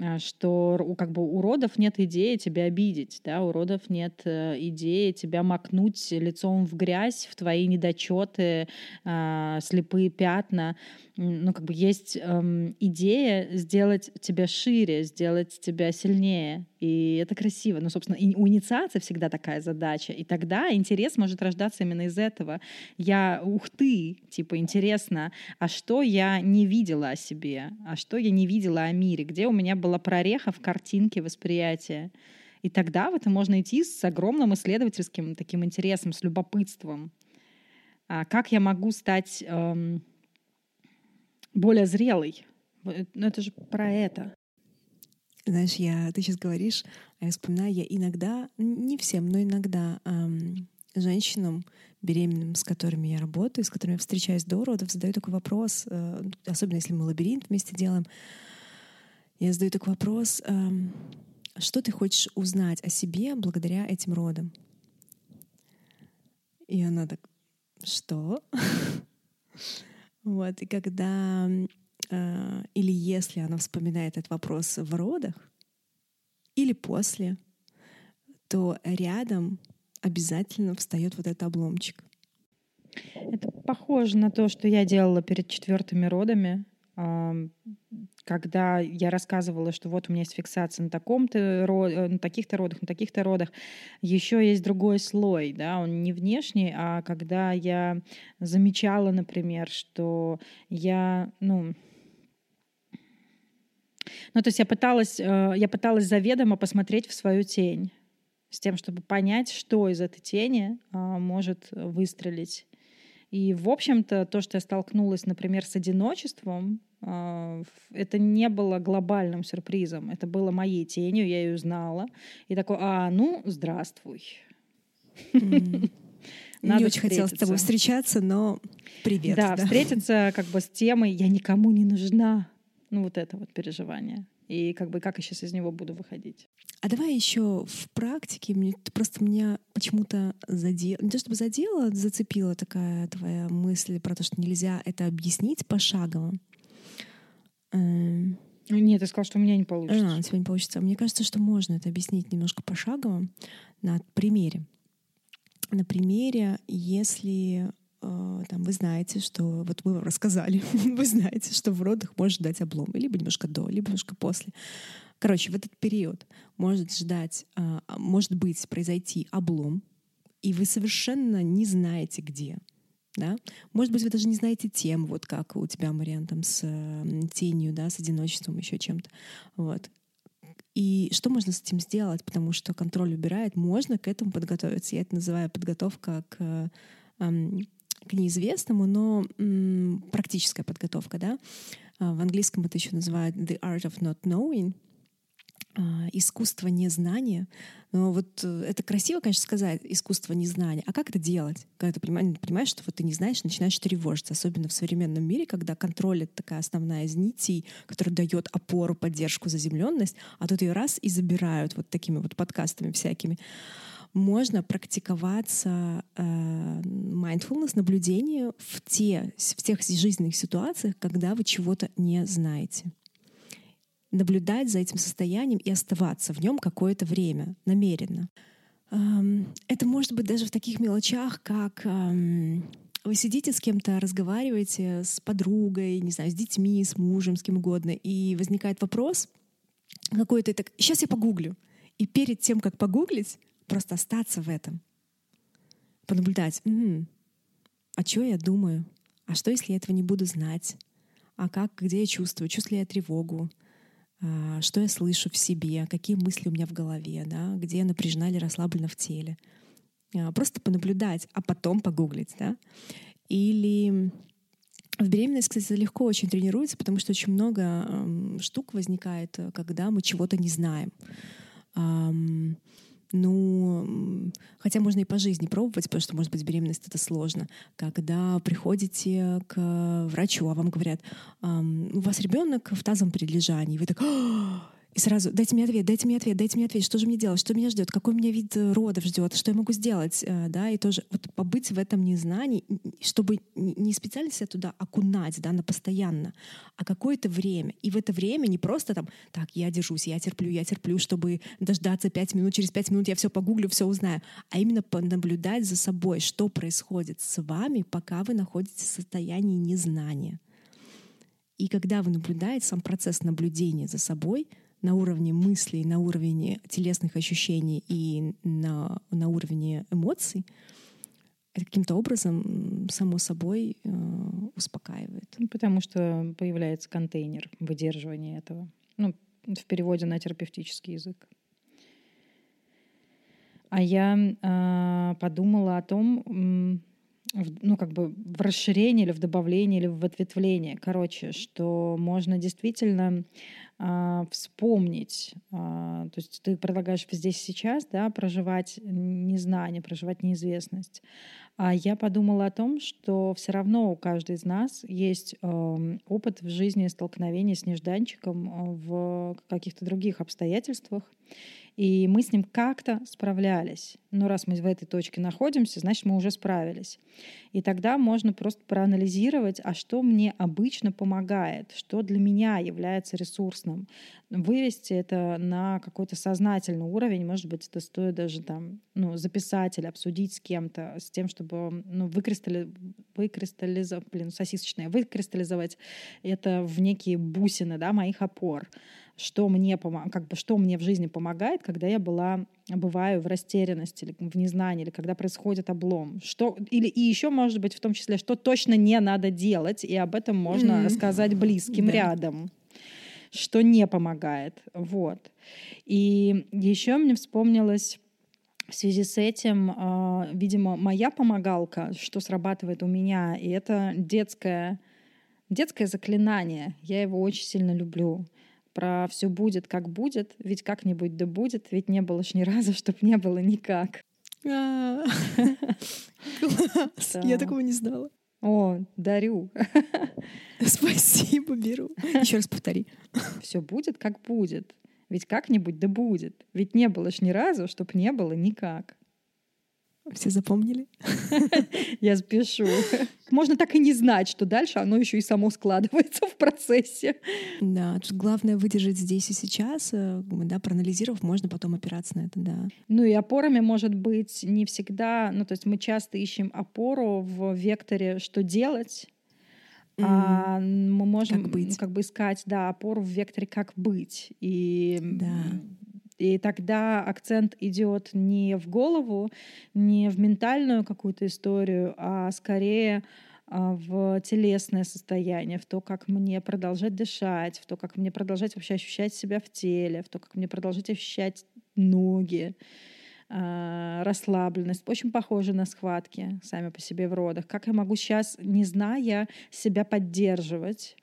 А, что как бы у родов нет идеи тебя обидеть, да, у родов нет э, идеи тебя макнуть лицом в грязь, в твои недочеты, э, слепые пятна. Ну, как бы есть э, идея сделать тебя шире, сделать тебя сильнее. И это красиво. Ну, собственно, и у инициации всегда такая задача. И тогда интерес может рождаться именно из этого. Я, ух ты, типа, интересно, а что я не видела о себе? А что я не видела о мире? Где у меня была прореха в картинке восприятия? И тогда в это можно идти с огромным исследовательским таким интересом, с любопытством. А как я могу стать эм, более зрелой? Ну, это же про это. Знаешь, я, ты сейчас говоришь, а я вспоминаю, я иногда, не всем, но иногда эм, женщинам беременным, с которыми я работаю, с которыми я встречаюсь до родов, задаю такой вопрос, э, особенно если мы лабиринт вместе делаем, я задаю такой вопрос, э, что ты хочешь узнать о себе благодаря этим родам? И она так, что? Вот, и когда э, или если она вспоминает этот вопрос в родах или после, то рядом обязательно встает вот этот обломчик. Это похоже на то, что я делала перед четвертыми родами, когда я рассказывала, что вот у меня есть фиксация на таком-то э, на таких-то родах, на таких-то родах, еще есть другой слой, да, он не внешний, а когда я замечала, например, что я, ну, ну, то есть я пыталась, э, я пыталась заведомо посмотреть в свою тень с тем, чтобы понять, что из этой тени а, может выстрелить. И, в общем-то, то, что я столкнулась, например, с одиночеством, а, это не было глобальным сюрпризом. Это было моей тенью, я ее знала. И такой, а, ну, здравствуй. Надо не очень хотелось с тобой встречаться, но привет. Да, да, встретиться как бы с темой «я никому не нужна». Ну, вот это вот переживание. И как бы как я сейчас из него буду выходить. А давай еще в практике, мне, просто меня почему-то задела, не то чтобы задела, зацепила такая твоя мысль про то, что нельзя это объяснить пошагово. Эм. Нет, ты сказал, что у меня не получится. А, у тебя не получится. Мне кажется, что можно это объяснить немножко пошагово на примере. На примере, если там, вы знаете, что вот мы вам рассказали, вы знаете, что в родах может ждать облом, либо немножко до, либо немножко после. Короче, в этот период может ждать, э, может быть, произойти облом, и вы совершенно не знаете, где да. Может быть, вы даже не знаете тем, вот как у тебя, Мариан, там с тенью, да, с одиночеством, еще чем-то. Вот. И что можно с этим сделать? Потому что контроль убирает, можно к этому подготовиться. Я это называю подготовка к, к неизвестному, но м, практическая подготовка, да. А, в английском это еще называют the art of not knowing — а, искусство незнания. Но вот э, это красиво, конечно, сказать, искусство незнания. А как это делать? Когда ты понимаешь, понимаешь, что вот ты не знаешь, начинаешь тревожиться, особенно в современном мире, когда контроль — это такая основная из нитей, которая дает опору, поддержку, заземленность, а тут ее раз и забирают вот такими вот подкастами всякими. Можно практиковаться э, mindfulness, наблюдение в, те, в тех жизненных ситуациях, когда вы чего-то не знаете. Наблюдать за этим состоянием и оставаться в нем какое-то время, намеренно. Эм, это может быть даже в таких мелочах, как эм, вы сидите с кем-то, разговариваете с подругой, не знаю, с детьми, с мужем, с кем угодно, и возникает вопрос какой-то, так, сейчас я погуглю. И перед тем, как погуглить, просто остаться в этом. Понаблюдать. М-м, а что я думаю? А что, если я этого не буду знать? А как, где я чувствую? Чувствую ли я тревогу? А, что я слышу в себе? Какие мысли у меня в голове? Да? Где я напряжена или расслаблена в теле? А, просто понаблюдать, а потом погуглить. Да? Или в беременность, кстати, легко очень тренируется, потому что очень много штук возникает, когда мы чего-то не знаем. Ну, хотя можно и по жизни пробовать, потому что, может быть, беременность это сложно. Когда приходите к врачу, а вам говорят, у вас ребенок в тазовом перележании, вы так, и сразу дайте мне ответ, дайте мне ответ, дайте мне ответ, что же мне делать, что меня ждет, какой меня вид э, родов ждет, что я могу сделать, э, да, и тоже вот побыть в этом незнании, чтобы не специально себя туда окунать, да, на постоянно, а какое-то время. И в это время не просто там, так, я держусь, я терплю, я терплю, чтобы дождаться пять минут, через пять минут я все погуглю, все узнаю, а именно понаблюдать за собой, что происходит с вами, пока вы находитесь в состоянии незнания. И когда вы наблюдаете сам процесс наблюдения за собой — на уровне мыслей, на уровне телесных ощущений и на, на уровне эмоций, это каким-то образом само собой э, успокаивает. Ну, потому что появляется контейнер выдерживания этого. Ну, в переводе на терапевтический язык. А я э, подумала о том, ну, как бы в расширении или в добавлении или в ответвлении. Короче, что можно действительно а, вспомнить, а, то есть ты предлагаешь здесь сейчас, да, проживать незнание, проживать неизвестность. А я подумала о том, что все равно у каждой из нас есть э, опыт в жизни столкновения с нежданчиком э, в каких-то других обстоятельствах. И мы с ним как-то справлялись. Но раз мы в этой точке находимся, значит, мы уже справились. И тогда можно просто проанализировать, а что мне обычно помогает, что для меня является ресурсным. Вывести это на какой-то сознательный уровень, может быть, это стоит даже там, ну, записать или обсудить с кем-то, с тем, чтобы ну, выкристалли... выкристаллизовать, блин, сосисочное, выкристаллизовать это в некие бусины да, моих опор что мне, как бы, что мне в жизни помогает, когда я была, бываю в растерянности или в незнании, или когда происходит облом. Что, или, и еще, может быть, в том числе, что точно не надо делать, и об этом можно mm-hmm. сказать близким да. рядом что не помогает. Вот. И еще мне вспомнилось в связи с этим, э, видимо, моя помогалка, что срабатывает у меня, и это детское, детское заклинание. Я его очень сильно люблю про все будет, как будет, ведь как-нибудь да будет, ведь не было ж ни разу, чтоб не было никак. А. Я такого не знала. О, дарю. Спасибо, беру. Еще раз повтори. Все будет, как будет. Ведь как-нибудь да будет. Ведь не было ж ни разу, чтоб не было никак. Все запомнили? Я спешу. Можно так и не знать, что дальше оно еще и само складывается в процессе. Да, тут главное выдержать здесь и сейчас, э, да, проанализировав, можно потом опираться на это, да. Ну и опорами может быть не всегда, ну то есть мы часто ищем опору в векторе «что делать». А мы можем как, быть. как бы искать, да, опору в векторе как быть. И да. И тогда акцент идет не в голову, не в ментальную какую-то историю, а скорее а, в телесное состояние, в то, как мне продолжать дышать, в то, как мне продолжать вообще ощущать себя в теле, в то, как мне продолжать ощущать ноги, а, расслабленность. Очень похоже на схватки сами по себе в родах. Как я могу сейчас, не зная, себя поддерживать,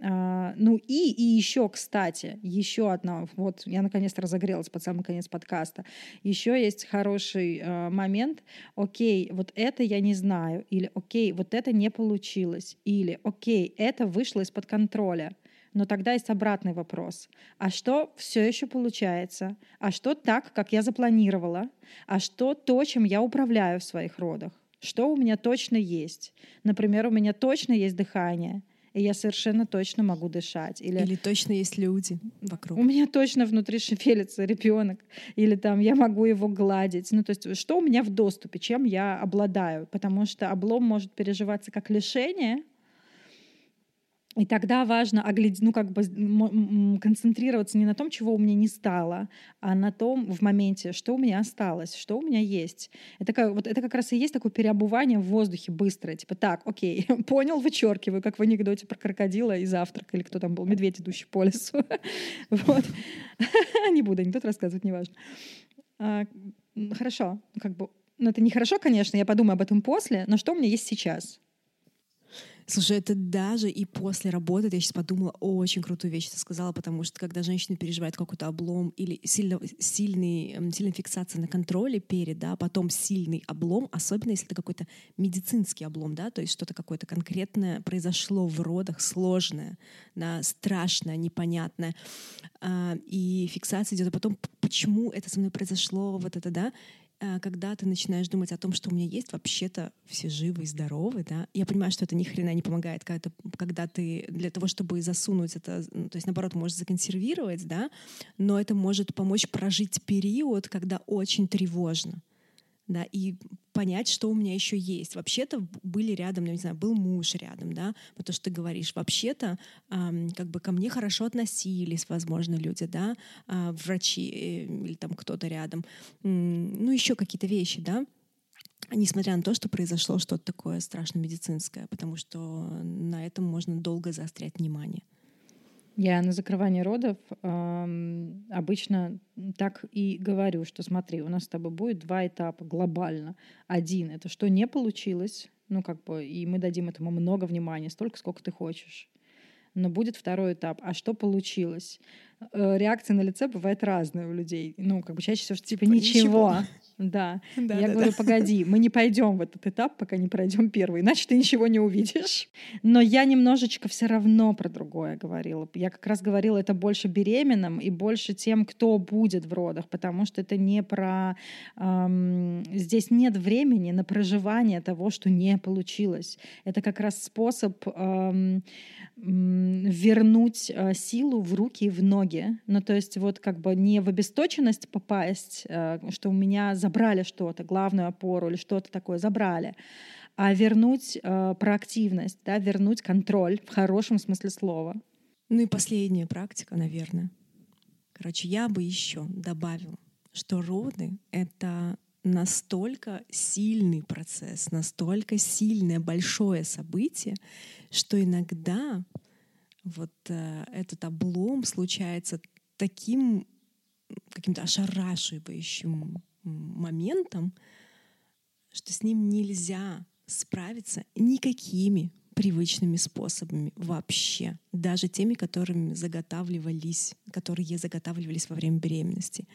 ну и, и еще, кстати, еще одна, вот я наконец-то разогрелась под самый конец подкаста, еще есть хороший э, момент, окей, вот это я не знаю, или окей, вот это не получилось, или окей, это вышло из-под контроля. Но тогда есть обратный вопрос. А что все еще получается? А что так, как я запланировала? А что то, чем я управляю в своих родах? Что у меня точно есть? Например, у меня точно есть дыхание, и я совершенно точно могу дышать. Или, Или точно есть люди вокруг. У меня точно внутри шевелится ребенок. Или там я могу его гладить. Ну, то есть что у меня в доступе, чем я обладаю? Потому что облом может переживаться как лишение — и тогда важно оглядеть, ну, как бы концентрироваться не на том, чего у меня не стало, а на том в моменте, что у меня осталось, что у меня есть. Это как, вот это как раз и есть такое переобувание в воздухе быстрое. Типа, так, окей, понял, вычеркиваю, как в анекдоте про крокодила и завтрак, или кто там был, медведь, идущий по лесу. Вот. Не буду анекдот рассказывать, неважно. А, хорошо, как бы, ну, это не хорошо, конечно, я подумаю об этом после, но что у меня есть сейчас? Слушай, это даже и после работы, я сейчас подумала, очень крутую вещь ты сказала, потому что когда женщина переживает какой-то облом или сильно, сильный, сильная фиксация на контроле перед, да, потом сильный облом, особенно если это какой-то медицинский облом, да, то есть что-то какое-то конкретное произошло в родах, сложное, да, страшное, непонятное, а, и фиксация идет, а потом почему это со мной произошло, вот это, да, когда ты начинаешь думать о том, что у меня есть, вообще-то все живы и здоровы, да, я понимаю, что это ни хрена не помогает, когда, ты, когда ты для того, чтобы засунуть это, ну, то есть наоборот, можешь законсервировать, да, но это может помочь прожить период, когда очень тревожно, да, и понять, что у меня еще есть. Вообще-то были рядом, я не знаю, был муж рядом, да, потому что ты говоришь, вообще-то эм, как бы ко мне хорошо относились, возможно, люди, да, э, врачи э, или там кто-то рядом, м- ну еще какие-то вещи, да, несмотря на то, что произошло что-то такое страшно медицинское, потому что на этом можно долго заострять внимание. Я на закрывание родов э, обычно так и говорю, что смотри, у нас с тобой будет два этапа глобально. Один — это что не получилось, ну как бы, и мы дадим этому много внимания, столько, сколько ты хочешь. Но будет второй этап. А что получилось? Э, реакция на лице бывает разная у людей. Ну, как бы чаще всего, что типа, типа ничего. ничего. Да. да. Я да, говорю, да. погоди, мы не пойдем в этот этап, пока не пройдем первый, иначе ты ничего не увидишь. Но я немножечко все равно про другое говорила. Я как раз говорила это больше беременным и больше тем, кто будет в родах, потому что это не про... Эм, здесь нет времени на проживание того, что не получилось. Это как раз способ эм, вернуть э, силу в руки и в ноги. Ну, то есть вот как бы не в обесточенность попасть, э, что у меня забрали что-то, главную опору или что-то такое забрали, а вернуть э, проактивность, да, вернуть контроль в хорошем смысле слова. Ну и последняя практика, наверное. Короче, я бы еще добавила, что роды — это настолько сильный процесс, настолько сильное большое событие, что иногда вот э, этот облом случается таким каким-то ошарашивающим моментом, что с ним нельзя справиться никакими привычными способами вообще, даже теми, которыми заготавливались, которые заготавливались во время беременности.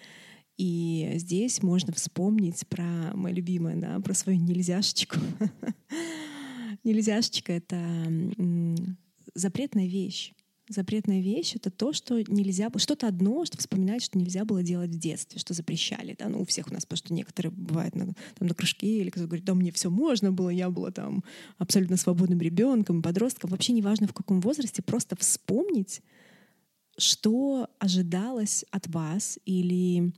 И здесь можно вспомнить про мое любимое, да, про свою нельзяшечку. Нельзяшечка — это запретная вещь. Запретная вещь — это то, что нельзя. Что-то одно, что вспоминать, что нельзя было делать в детстве, что запрещали. Да? Ну, у всех у нас, потому что некоторые бывают на, там, на кружке, или кто-то говорит, да, мне все можно было, я была там абсолютно свободным ребенком, подростком. Вообще неважно, в каком возрасте, просто вспомнить, что ожидалось от вас или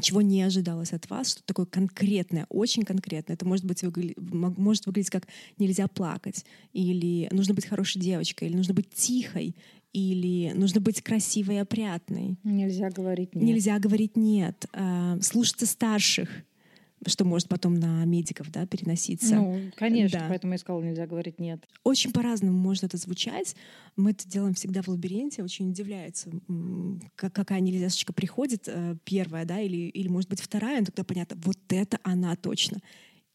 чего не ожидалось от вас, что такое конкретное, очень конкретное. Это может, быть, выгля... может выглядеть как нельзя плакать, или нужно быть хорошей девочкой, или нужно быть тихой, или нужно быть красивой и опрятной. Нельзя говорить нет. Нельзя говорить нет. А, слушаться старших что может потом на медиков да, переноситься. Ну, конечно, да. поэтому я сказала, нельзя говорить нет. Очень по-разному может это звучать. Мы это делаем всегда в лабиринте, очень удивляется, какая нельзяшечка приходит, э, первая, да, или, или может быть вторая, но тогда понятно, вот это она точно.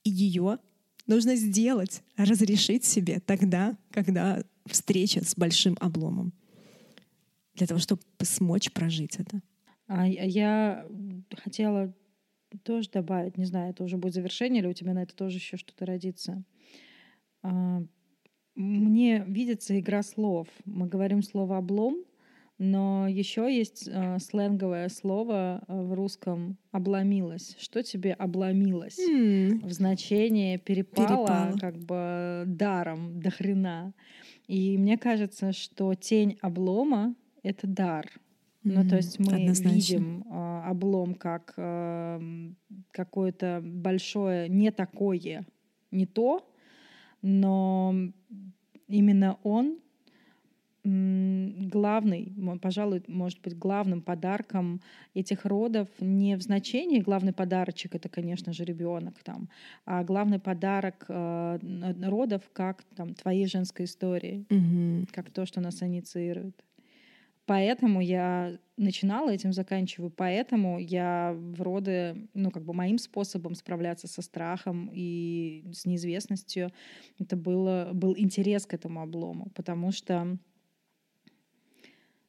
И ее нужно сделать, разрешить себе тогда, когда встреча с большим обломом. Для того, чтобы смочь прожить это. А я хотела тоже добавить, не знаю, это уже будет завершение или у тебя на это тоже еще что-то родится. А, мне видится игра слов. Мы говорим слово облом, но еще есть э, сленговое слово э, в русском обломилось. Что тебе обломилось? М, В значении перепало, Перепало. как бы даром, до хрена. И мне кажется, что тень облома — это дар. Ну, то Мгм. есть мы Однозначно. видим э, облом как эм, какое-то большое не такое, не то, но именно он главный, пожалуй, может быть, главным подарком этих родов не в значении главный подарочек это, конечно же, ребенок там, а главный подарок э, родов как там твоей женской истории, Мгм. как то, что нас инициирует. Поэтому я начинала, этим заканчиваю. Поэтому я в роды, ну, как бы моим способом справляться со страхом и с неизвестностью, это было, был интерес к этому облому. Потому что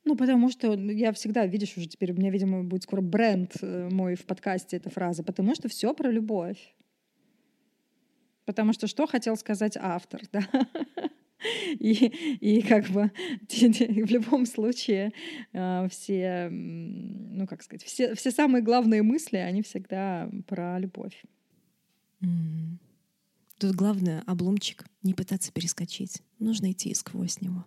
ну, потому что я всегда, видишь, уже теперь у меня, видимо, будет скоро бренд э, мой в подкасте эта фраза, потому что все про любовь. Потому что что хотел сказать автор, да? И, и как бы в любом случае э, все, ну как сказать, все, все самые главные мысли, они всегда про любовь. Тут главное, обломчик, не пытаться перескочить. Нужно идти сквозь него.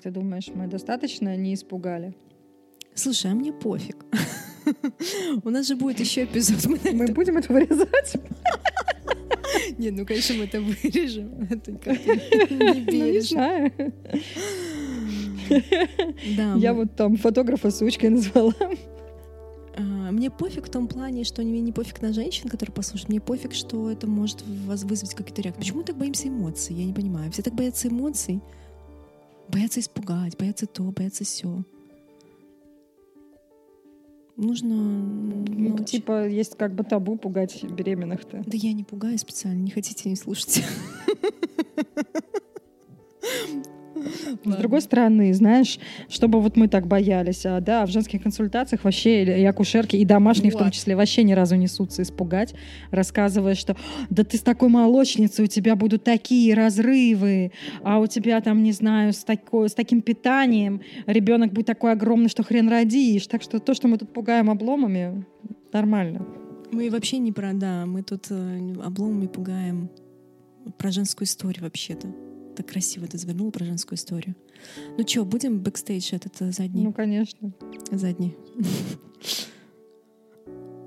Как ты думаешь, мы достаточно не испугали? Слушай, а мне пофиг. У нас же будет еще эпизод. Мы будем это вырезать? Не, ну, конечно, мы это вырежем. Это не Ну, не бережно. знаю. Да, Я вот там фотографа сучкой назвала. А, Мне пофиг в том плане, что мне не пофиг на женщин, которые послушают. Мне пофиг, что это может вас вызвать какие-то реакции. Почему мы так боимся эмоций? Я не понимаю. Все так боятся эмоций. Боятся испугать, боятся то, боятся все. Нужно... Ну, научи- типа, есть как бы табу пугать беременных-то. Да я не пугаю специально, не хотите, не слушайте. С другой стороны, знаешь, чтобы вот мы так боялись, а, да, в женских консультациях вообще и акушерки, и домашние в том Вот. числе, вообще ни разу несутся испугать, рассказывая, что да ты с такой молочницей, у тебя будут такие разрывы, а у тебя там, не знаю, с, такой, с таким питанием ребенок будет такой огромный, что хрен родишь. Так что то, что мы тут пугаем обломами, нормально. Мы вообще не про, да, мы тут э, обломами пугаем про женскую историю вообще-то. Так красиво ты завернул про женскую историю. Ну что, будем бэкстейдж этот э, задний? Ну, конечно. Задний.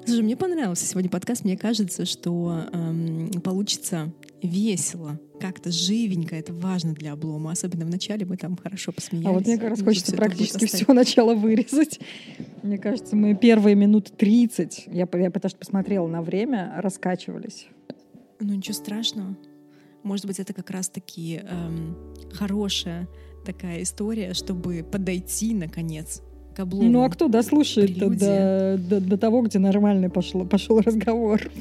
Слушай, мне понравился сегодня подкаст. Мне кажется, что эм, получится весело, как-то живенько. Это важно для облома. Особенно в начале мы там хорошо посмеялись. А вот мне как раз хочется практически все начало вырезать. Мне кажется, мы первые минут 30, я, я потому что посмотрела на время, раскачивались. Ну ничего страшного. Может быть, это как раз-таки эм, хорошая такая история, чтобы подойти, наконец, к облому. Ну а кто дослушает до, до, до того, где нормальный пошел, пошел разговор?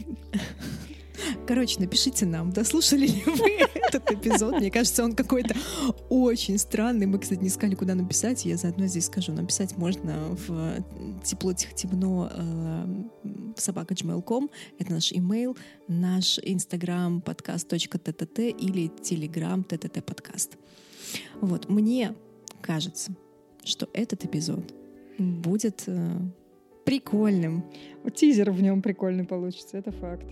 Короче, напишите нам, дослушали ли вы этот эпизод. Мне кажется, он какой-то очень странный. Мы, кстати, не искали, куда написать. Я заодно здесь скажу. Написать можно в тепло тихо темно в собака gmail.com. Это наш имейл, наш инстаграм подкаст.тт или телеграм тт подкаст. Вот, мне кажется, что этот эпизод будет э, прикольным. Тизер в нем прикольный получится, это факт.